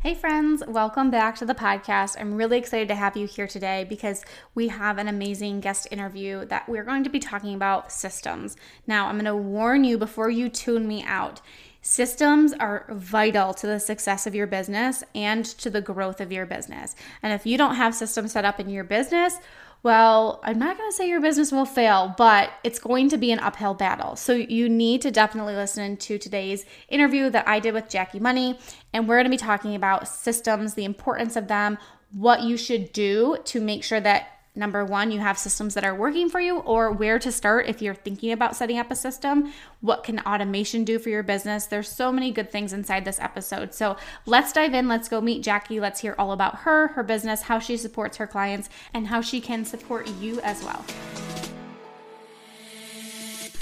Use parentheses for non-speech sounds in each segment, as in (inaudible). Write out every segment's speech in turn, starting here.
Hey, friends, welcome back to the podcast. I'm really excited to have you here today because we have an amazing guest interview that we're going to be talking about systems. Now, I'm going to warn you before you tune me out. Systems are vital to the success of your business and to the growth of your business. And if you don't have systems set up in your business, well, I'm not going to say your business will fail, but it's going to be an uphill battle. So you need to definitely listen to today's interview that I did with Jacqui Money. And we're going to be talking about systems, the importance of them, what you should do to make sure that number one, you have systems that are working for you, or where to start if you're thinking about setting up a system. What can automation do for your business? There's so many good things inside this episode. So let's dive in. Let's go meet Jacqui. Let's hear all about her, her business, how she supports her clients, and how she can support you as well.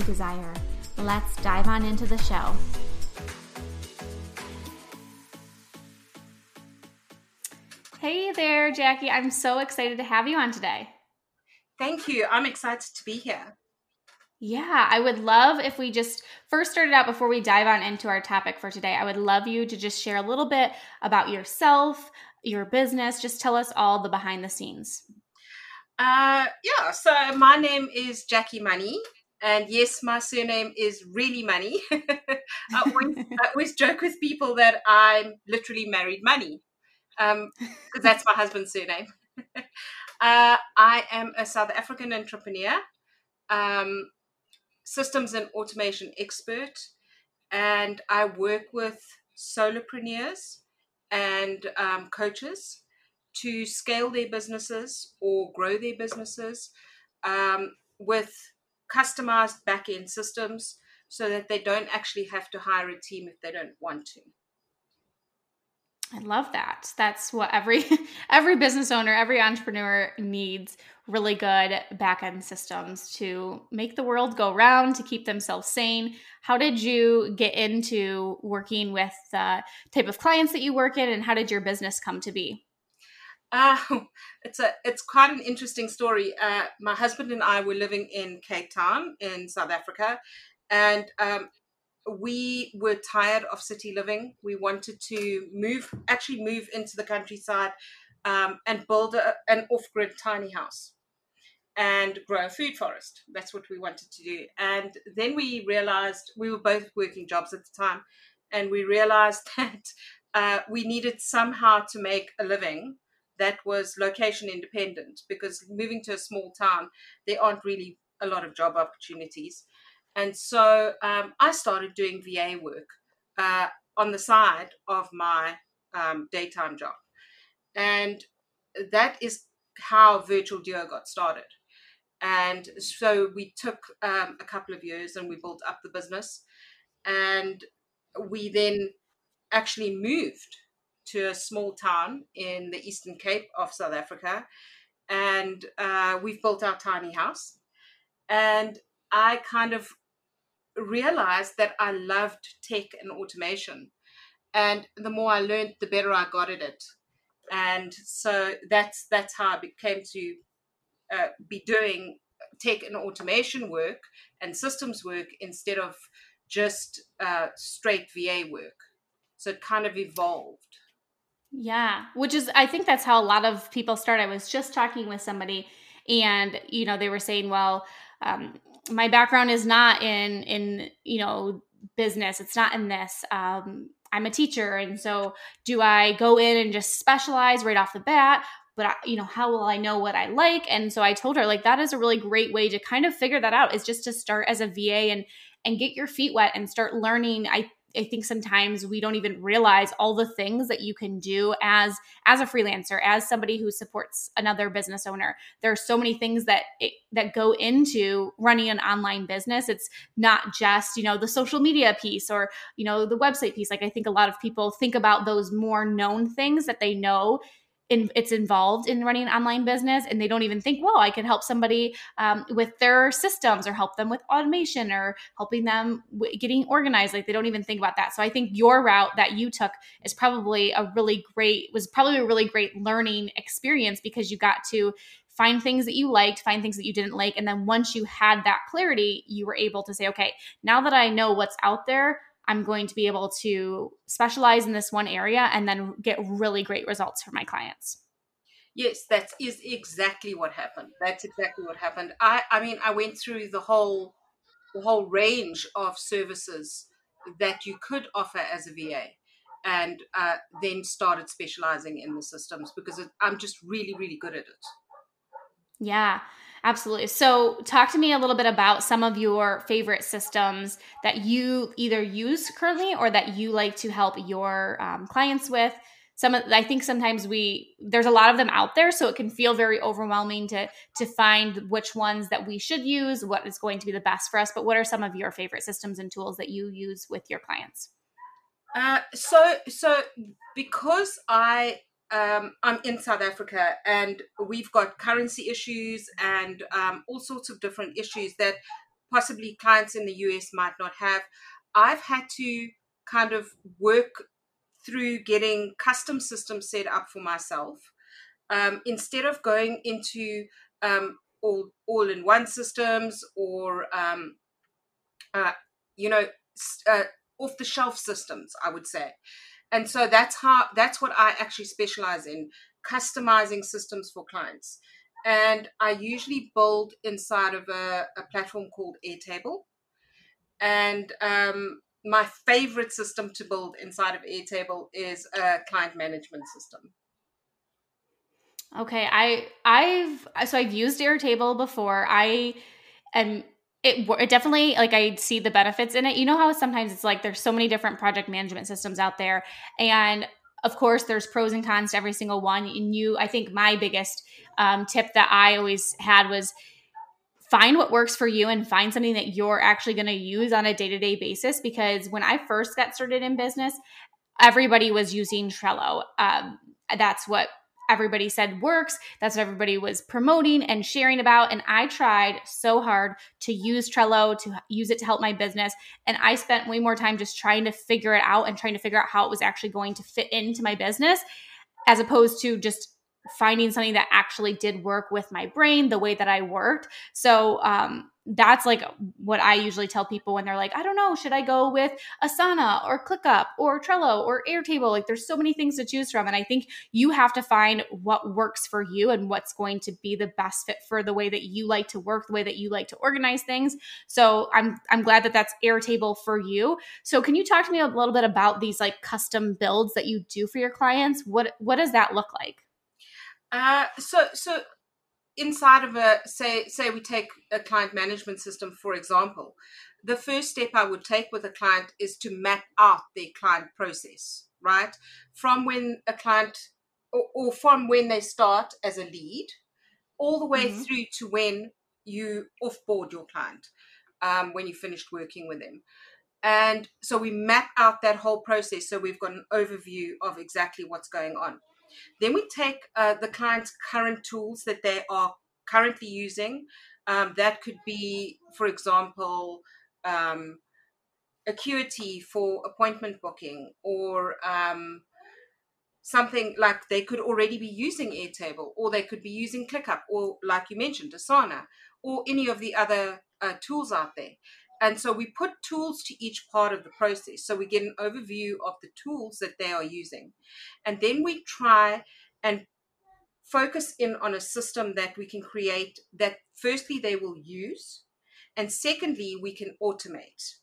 desire. Let's dive on into the show. Hey there, Jacqui. I'm so excited to have you on today. Thank you. I'm excited to be here. Yeah, I would love if we just first started out before we dive on into our topic for today. I would love you to just share a little bit about yourself, your business. Just tell us all the behind the scenes. Uh, yeah, so my name is Jacqui Money. And yes, my surname is really money. (laughs) I, always, I, always, joke with people that I'm literally married money because um, that's my husband's surname. (laughs) uh, I am a South African entrepreneur, um, systems and automation expert, and I work with solopreneurs and um, coaches to scale their businesses or grow their businesses um, with customized back-end systems so that they don't actually have to hire a team if they don't want to. I love that. That's what every (laughs) every business owner, every entrepreneur needs really good back-end systems to make the world go round, to keep themselves sane. How did you get into working with the type of clients that you work in and how did your business come to be? Uh, (laughs) it's a it's quite an interesting story. Uh, my husband and I were living in Cape Town in South Africa, and um, we were tired of city living. We wanted to move, actually move into the countryside, um, and build a, an off-grid tiny house and grow a food forest. That's what we wanted to do. And then we realized we were both working jobs at the time, and we realized (laughs) that uh, we needed somehow to make a living that was location independent because moving to a small town, there aren't really a lot of job opportunities. And so um, I started doing VA work uh, on the side of my um, daytime job. And that is how Virtual Duo got started. And so we took um, a couple of years and we built up the business. And we then actually moved to a small town in the Eastern Cape of South Africa. And uh, we've built our tiny house. And I kind of realized that I loved tech and automation. And the more I learned, the better I got at it. And so that's that's how I became to uh, be doing tech and automation work and systems work instead of just uh, straight VA work. So it kind of evolved. Yeah, which is, I think that's how a lot of people start. I was just talking with somebody, and you know, they were saying, "Well, um, my background is not in in you know business. It's not in this. Um, I'm a teacher, and so do I go in and just specialize right off the bat? But I, you know, how will I know what I like? And so I told her like that is a really great way to kind of figure that out. Is just to start as a VA and and get your feet wet and start learning. I I think sometimes we don't even realize all the things that you can do as as a freelancer, as somebody who supports another business owner. There are so many things that it, that go into running an online business. It's not just, you know, the social media piece or, you know, the website piece. Like I think a lot of people think about those more known things that they know in, it's involved in running an online business and they don't even think well i can help somebody um, with their systems or help them with automation or helping them w- getting organized like they don't even think about that so i think your route that you took is probably a really great was probably a really great learning experience because you got to find things that you liked, find things that you didn't like. And then once you had that clarity, you were able to say, okay, now that I know what's out there, I'm going to be able to specialize in this one area and then get really great results for my clients. Yes, that is exactly what happened. That's exactly what happened. I, I mean, I went through the whole, the whole range of services that you could offer as a VA, and uh, then started specializing in the systems because it, I'm just really, really good at it. Yeah. Absolutely. So, talk to me a little bit about some of your favorite systems that you either use currently or that you like to help your um, clients with. Some, of, I think sometimes we there's a lot of them out there, so it can feel very overwhelming to to find which ones that we should use, what is going to be the best for us. But what are some of your favorite systems and tools that you use with your clients? Uh, so, so because I um, I'm in South Africa and we've got currency issues and um, all sorts of different issues that possibly clients in the US might not have. I've had to kind of work through getting custom systems set up for myself um, instead of going into um, all all in one systems or um, uh, you know uh, off the shelf systems. I would say and so that's how that's what i actually specialize in customizing systems for clients. And i usually build inside of a, a platform called airtable. And um, my favorite system to build inside of airtable is a client management system. Okay i i've so i've used airtable before. I am it, it definitely like i see the benefits in it. You know how sometimes it's like there's so many different project management systems out there and of course there's pros and cons to every single one. And you i think my biggest um, tip that i always had was find what works for you and find something that you're actually going to use on a day-to-day basis because when i first got started in business everybody was using trello. Um, that's what everybody said works. That's what everybody was promoting and sharing about. And I tried so hard to use Trello, to use it to help my business. And I spent way more time just trying to figure it out and trying to figure out how it was actually going to fit into my business as opposed to just finding something that actually did work with my brain the way that I worked. So, um, that's like what I usually tell people when they're like, I don't know, should I go with Asana or ClickUp or Trello or Airtable? Like, there's so many things to choose from. And I think you have to find what works for you and what's going to be the best fit for the way that you like to work, the way that you like to organize things. So I'm I'm glad that that's Airtable for you. So can you talk to me a little bit about these like custom builds that you do for your clients? What what does that look like? Uh, so so inside of a say say we take a client management system for example the first step i would take with a client is to map out their client process right? From when a client or, or from when they start as a lead all the way mm-hmm. through to when you offboard your client um, when you finished working with them. And so we map out that whole process so we've got an overview of exactly what's going on then we take uh, the client's current tools that they are currently using. Um, that could be, for example, um, Acuity for appointment booking, or um, something like they could already be using Airtable, or they could be using ClickUp, or like you mentioned, Asana, or any of the other uh, tools out there. And so we put tools to each part of the process. So we get an overview of the tools that they are using. And then we try and focus in on a system that we can create that firstly they will use, and secondly, we can automate.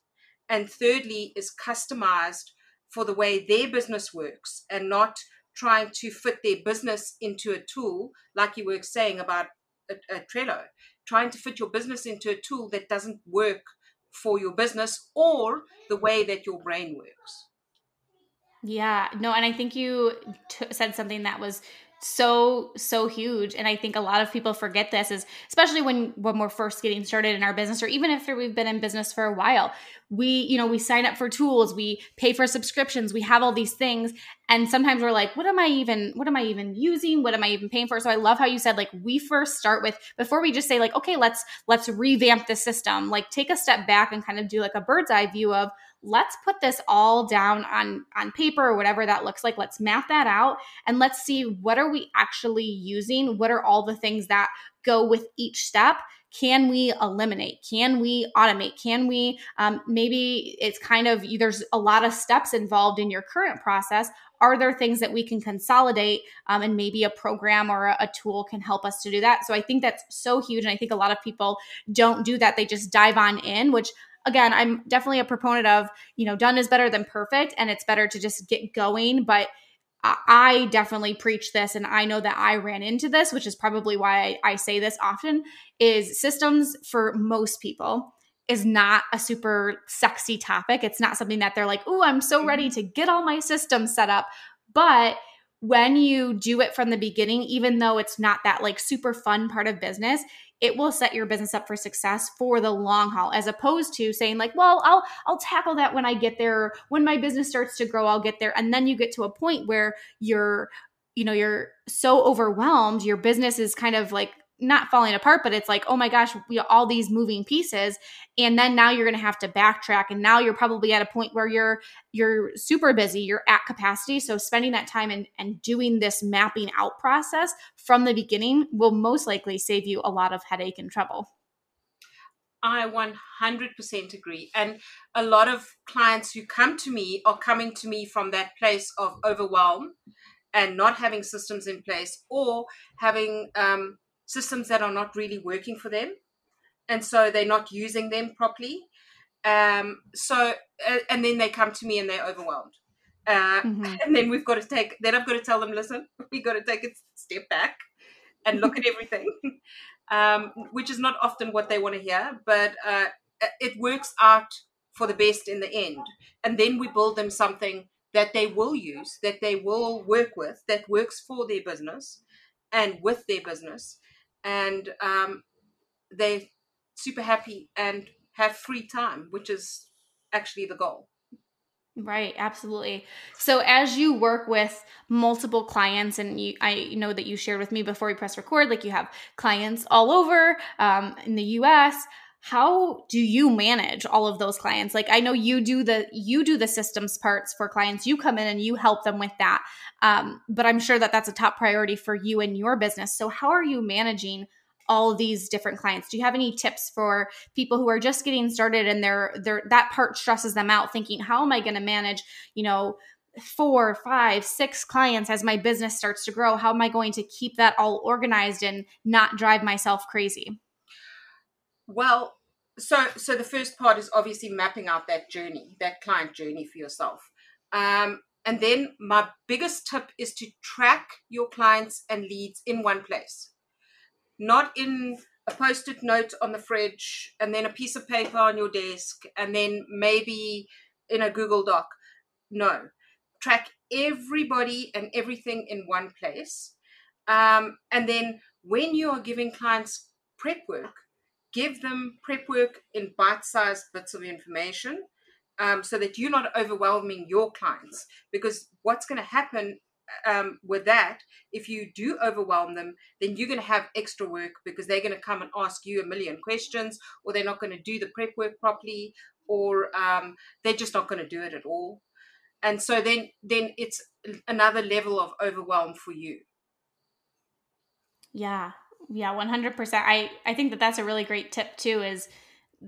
And thirdly, is customized for the way their business works and not trying to fit their business into a tool, like you were saying about a, a Trello, trying to fit your business into a tool that doesn't work for your business or the way that your brain works. Yeah, no, and I think you t- said something that was so so huge. And i think a lot of people forget this is especially when when we're first getting started in our business or even if we've been in business for a while we you know we sign up for tools we pay for subscriptions we have all these things. And sometimes we're like what am i even what am i even using? What am i even paying for? So i love how you said like we first start with before we just say like okay let's let's revamp the system like take a step back and kind of do like a bird's eye view of let's put this all down on on paper or whatever that looks like. Let's map that out and let's see what are we actually using? What are all the things that go with each step? Can we eliminate? Can we automate? Can we um, maybe it's kind of there's a lot of steps involved in your current process. Are there things that we can consolidate um, and maybe a program or a, a, tool can help us to do that? So i think that's so huge and i think a lot of people don't do that. They just dive on in which again, I'm definitely a proponent of, you know, done is better than perfect and it's better to just get going. But I definitely preach this and I know that I ran into this, which is probably why I, I say this often is systems for most people is not a super sexy topic. It's not something that they're like, oh, I'm so ready mm-hmm. to get all my systems set up. But when you do it from the beginning, even though it's not that like super fun part of business, it will set your business up for success for the long haul as opposed to saying like well i'll i'll tackle that when i get there when my business starts to grow i'll get there. And then you get to a point where you're you know you're so overwhelmed your business is kind of like not falling apart, but it's like, oh my gosh, we all these moving pieces. And then now you're going to have to backtrack. And now you're probably at a point where you're, you're super busy, you're at capacity. So spending that time and, and doing this mapping out process from the beginning will most likely save you a lot of headache and trouble. I 100% agree. And a lot of clients who come to me are coming to me from that place of overwhelm and not having systems in place or having um, systems that are not really working for them and so they're not using them properly. Um, so uh, and then they come to me and they're overwhelmed. Uh, mm-hmm. and then we've got to take then i've got to tell them listen (laughs) we've got to take a step back and look at (laughs) everything (laughs) um, which is not often what they want to hear but uh, it works out for the best in the end. And then we build them something that they will use that they will work with that works for their business and with their business and um, they're super happy and have free time, which is actually the goal. Right, absolutely. So as you work with multiple clients, and you, I know that you shared with me before we press record, like you have clients all over um, in the U.S. How do you manage all of those clients? Like I know you do the you do the systems parts for clients. You come in and you help them with that. Um, but I'm sure that that's a top priority for you and your business. So how are you managing? all these different clients do you have any tips for people who are just getting started and they're they're that part stresses them out thinking how am i going to manage you know four five six clients as my business starts to grow how am i going to keep that all organized and not drive myself crazy well so so the first part is obviously mapping out that journey that client journey for yourself um, and then my biggest tip is to track your clients and leads in one place, not in a post it note on the fridge and then a piece of paper on your desk and then maybe in a Google Doc. No, track everybody and everything in one place. Um, and then when you are giving clients prep work, give them prep work in bite sized bits of information um, so that you're not overwhelming your clients. Because what's going to happen um, with that, if you do overwhelm them, then you're going to have extra work because they're going to come and ask you a million questions, or they're not going to do the prep work properly, or um, they're just not going to do it at all. And so then, then it's another level of overwhelm for you. Yeah, yeah, one hundred percent. I I think that that's a really great tip too. Is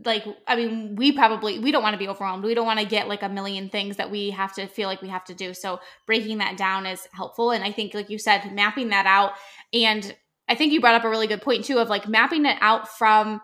like i mean we probably we don't want to be overwhelmed we don't want to get like a million things that we have to feel like we have to do so breaking that down is helpful and i think like you said mapping that out and i think you brought up a really good point too of like mapping it out from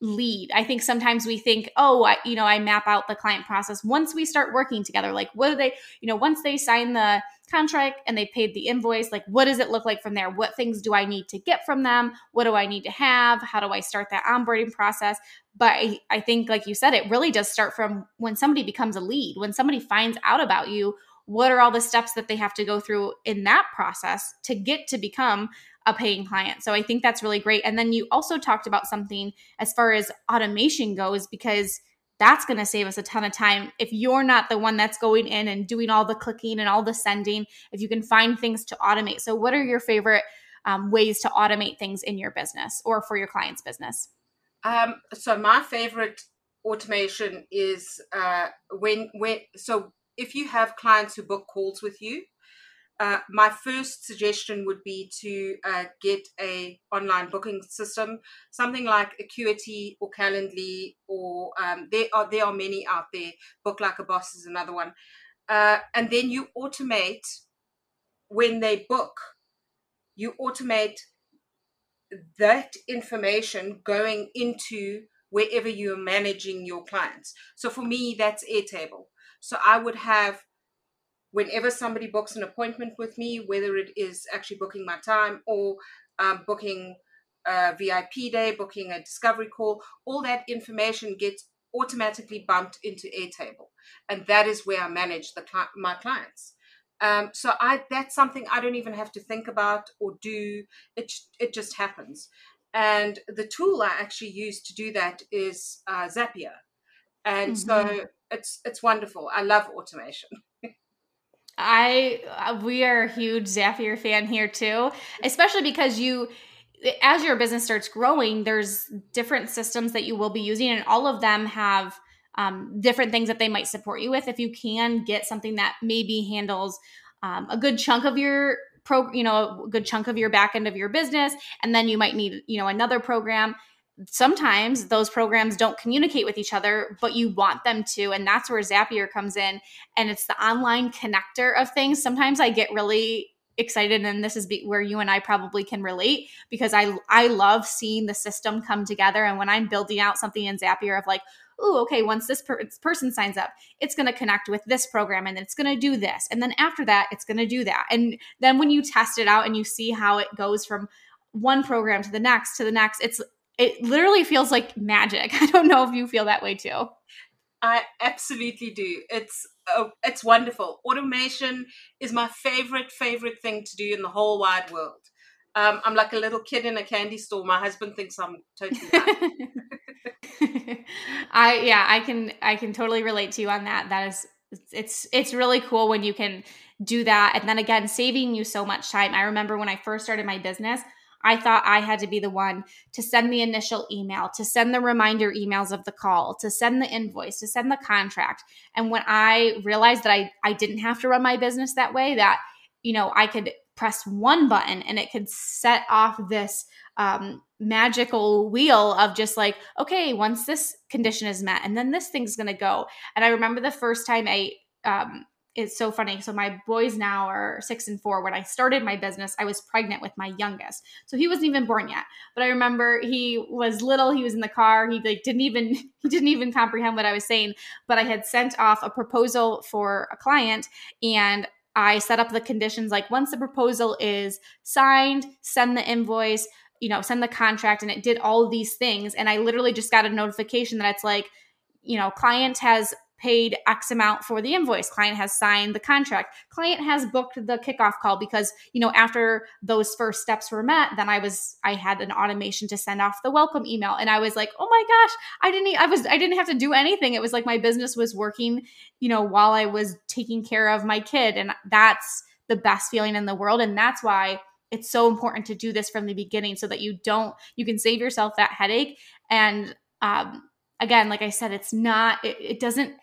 lead. I think sometimes we think, oh, I, you know, I map out the client process once we start working together. Like, what do they, you know, once they sign the contract and they paid the invoice, like, what does it look like from there? What things do I need to get from them? What do I need to have? How do I start that onboarding process? But I, I think, like you said, it really does start from when somebody becomes a lead, when somebody finds out about you. What are all the steps that they have to go through in that process to get to become a paying client. So I think that's really great. And then you also talked about something as far as automation goes, because that's going to save us a ton of time. If you're not the one that's going in and doing all the clicking and all the sending, if you can find things to automate. So, what are your favorite um, ways to automate things in your business or for your client's business? Um, so, my favorite automation is uh, when when so if you have clients who book calls with you uh, my first suggestion would be to uh, get a online booking system, something like Acuity or Calendly, or um, there are there are many out there. Book like a boss is another one, uh, and then you automate when they book. You automate that information going into wherever you're managing your clients. So for me, that's Airtable. So I would have whenever somebody books an appointment with me, whether it is actually booking my time or um, booking a VIP day, booking a discovery call, all that information gets automatically bumped into Airtable, and that is where I manage the my clients. Um, so I that's something I don't even have to think about or do. It it just happens. And the tool I actually use to do that is uh, Zapier, and mm-hmm. so it's it's wonderful. I love automation. (laughs) I uh, we are a huge Zapier fan here too, especially because you as your business starts growing, there's different systems that you will be using, and all of them have um, different things that they might support you with. If you can get something that maybe handles um, a good chunk of your pro, you know, a good chunk of your back end of your business, and then you might need, you know, another program sometimes those programs don't communicate with each other, but you want them to. And that's where Zapier comes in. And it's the online connector of things. Sometimes I get really excited and this is where you and I probably can relate because I I love seeing the system come together and when I'm building out something in Zapier of like oh okay once this per- person signs up it's going to connect with this program and it's going to do this and then after that it's going to do that and then when you test it out and you see how it goes from one program to the next to the next it's it literally feels like magic. (laughs) I don't know if you feel that way too. I absolutely do. It's oh, it's wonderful. Automation is my favorite favorite thing to do in the whole wide world. Um, I'm like a little kid in a candy store. My husband thinks I'm totally. (laughs) (laughs) I yeah, I can I can totally relate to you on that. That is it's it's really cool when you can do that and then again saving you so much time. I remember when I first started my business, I thought I had to be the one to send the initial email, to send the reminder emails of the call, to send the invoice, to send the contract. And when I realized that I, I didn't have to run my business that way, that, you know, I could press one button and it could set off this um, magical wheel of just like, okay, once this condition is met, and then this thing's going to go. And I remember the first time I, um, it's so funny. So my boys now are six and four. When I started my business, I was pregnant with my youngest. So he wasn't even born yet. But I remember he was little, he was in the car, he like didn't even (laughs) he didn't even comprehend what I was saying. But I had sent off a proposal for a client and I set up the conditions like once the proposal is signed, send the invoice, you know, send the contract, and it did all these things. And I literally just got a notification that it's like, you know, client has paid X amount for the invoice. Client has signed the contract. Client has booked the kickoff call because, you know, after those first steps were met, then I was, I had an automation to send off the welcome email. And I was like, oh my gosh, I didn't, I was, I didn't have to do anything. It was like my business was working, you know, while I was taking care of my kid. And that's the best feeling in the world. And that's why it's so important to do this from the beginning so that you don't, you can save yourself that headache. And, um, again, like I said, it's not, it, it doesn't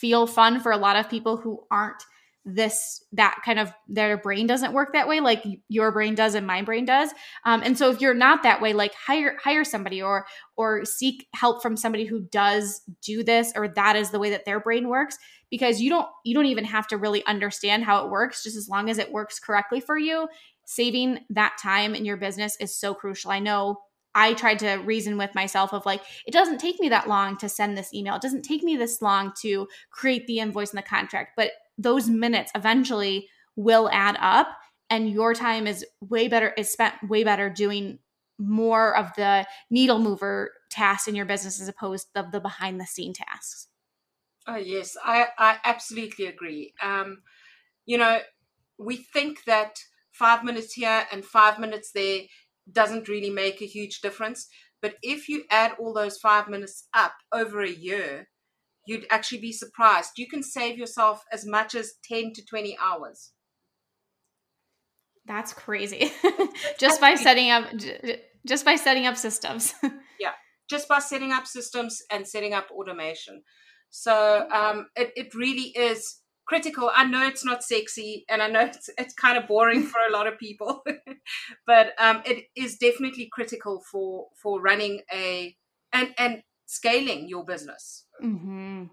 feel fun for a lot of people who aren't this that kind of their brain doesn't work that way like your brain does and my brain does. Um, and so if you're not that way like hire hire somebody or or seek help from somebody who does do this or that is the way that their brain works because you don't you don't even have to really understand how it works. Just as long as it works correctly for you saving that time in your business is so crucial. I know I tried to reason with myself of like, it doesn't take me that long to send this email. It doesn't take me this long to create the invoice and the contract. But those minutes eventually will add up and your time is way better is spent way better doing more of the needle mover tasks in your business as opposed to the behind the scene tasks. Oh yes, I, I absolutely agree. Um, you know, we think that five minutes here and five minutes there doesn't really make a huge difference. But if you add all those five minutes up over a year, you'd actually be surprised. You can save yourself as much as 10 to 20 hours. That's crazy. (laughs) just by setting up just by setting up systems. (laughs) yeah, just by setting up systems and setting up automation. So um, it, it really is critical. I know it's not sexy, and I know it's it's kind of boring for a lot of people, (laughs) but um, it is definitely critical for for running a and and scaling your business. Mm-hmm.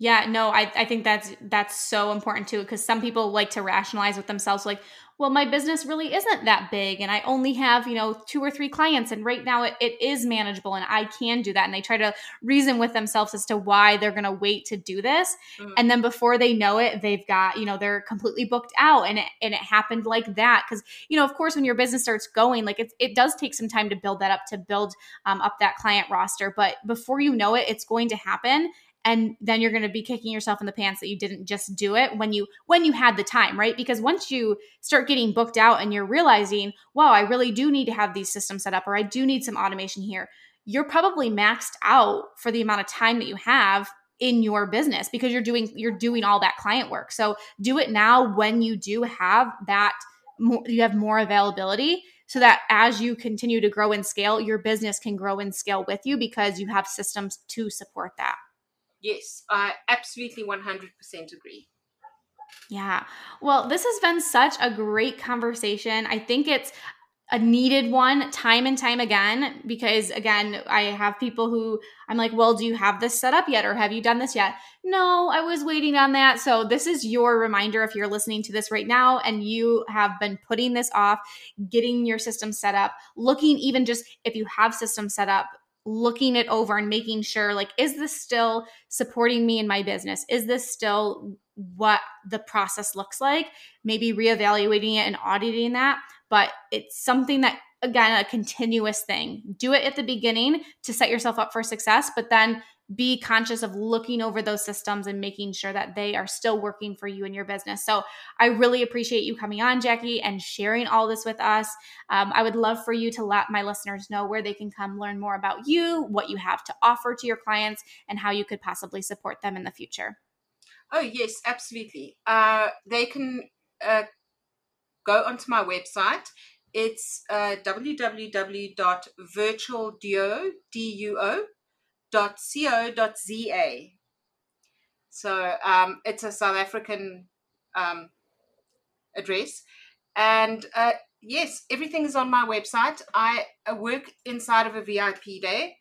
Yeah, no, I, I think that's that's so important too because some people like to rationalize with themselves like, well, my business really isn't that big and I only have, you know, two or three clients and right now it, it is manageable and I can do that. And they try to reason with themselves as to why they're going to wait to do this. Mm-hmm. And then before they know it, they've got, you know, they're completely booked out and it, and it happened like that. Cause, you know, of course, when your business starts going, like it, it does take some time to build that up, to build um, up that client roster. But before you know it, it's going to happen and then you're going to be kicking yourself in the pants that you didn't just do it when you when you had the time right? Because once you start getting booked out and you're realizing wow i really do need to have these systems set up or i do need some automation here you're probably maxed out for the amount of time that you have in your business because you're doing you're doing all that client work. So do it now when you do have that you have more availability so that as you continue to grow and scale your business can grow and scale with you because you have systems to support that Yes, I absolutely 100% agree. Yeah. Well, this has been such a great conversation. I think it's a needed one time and time again because again i have people who i'm like well do you have this set up yet or have you done this yet no i was waiting on that so this is your reminder if you're listening to this right now and you have been putting this off getting your system set up looking even just if you have systems set up looking it over and making sure like is this still supporting me in my business? Is this still what the process looks like? Maybe reevaluating it and auditing that but it's something that again a continuous thing. Do it at the beginning to set yourself up for success but then be conscious of looking over those systems and making sure that they are still working for you and your business. So I really appreciate you coming on, Jacqui, and sharing all this with us. Um, I would love for you to let my listeners know where they can come learn more about you, what you have to offer to your clients, and how you could possibly support them in the future. Oh, yes, absolutely. Uh, they can uh, go onto my website. It's uh, www.virtualduo, D-U-O, .co.za. So um, it's a South African um, address. And uh, yes, everything is on my website. I work inside of a VIP day.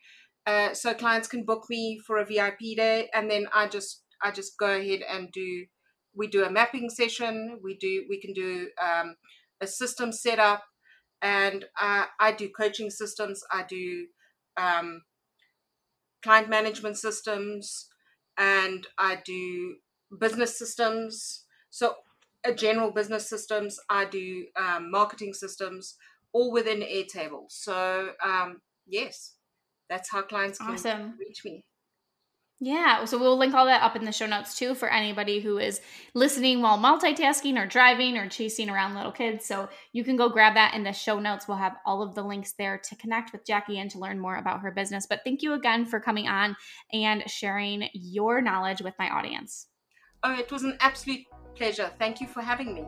Uh, so clients can book me for a VIP day and then I just I just go ahead and do we do a mapping session we do we can do um, a system setup and uh, I do coaching systems I do um, client management systems, and I do business systems. So, a general business systems, I do um, marketing systems, all within Airtable. So, um, yes, that's how clients can awesome. reach me. Yeah, so we'll link all that up in the show notes too for anybody who is listening while multitasking or driving or chasing around little kids. So you can go grab that in the show notes. We'll have all of the links there to connect with Jacqui and to learn more about her business. But thank you again for coming on and sharing your knowledge with my audience. Oh, it was an absolute pleasure. Thank you for having me.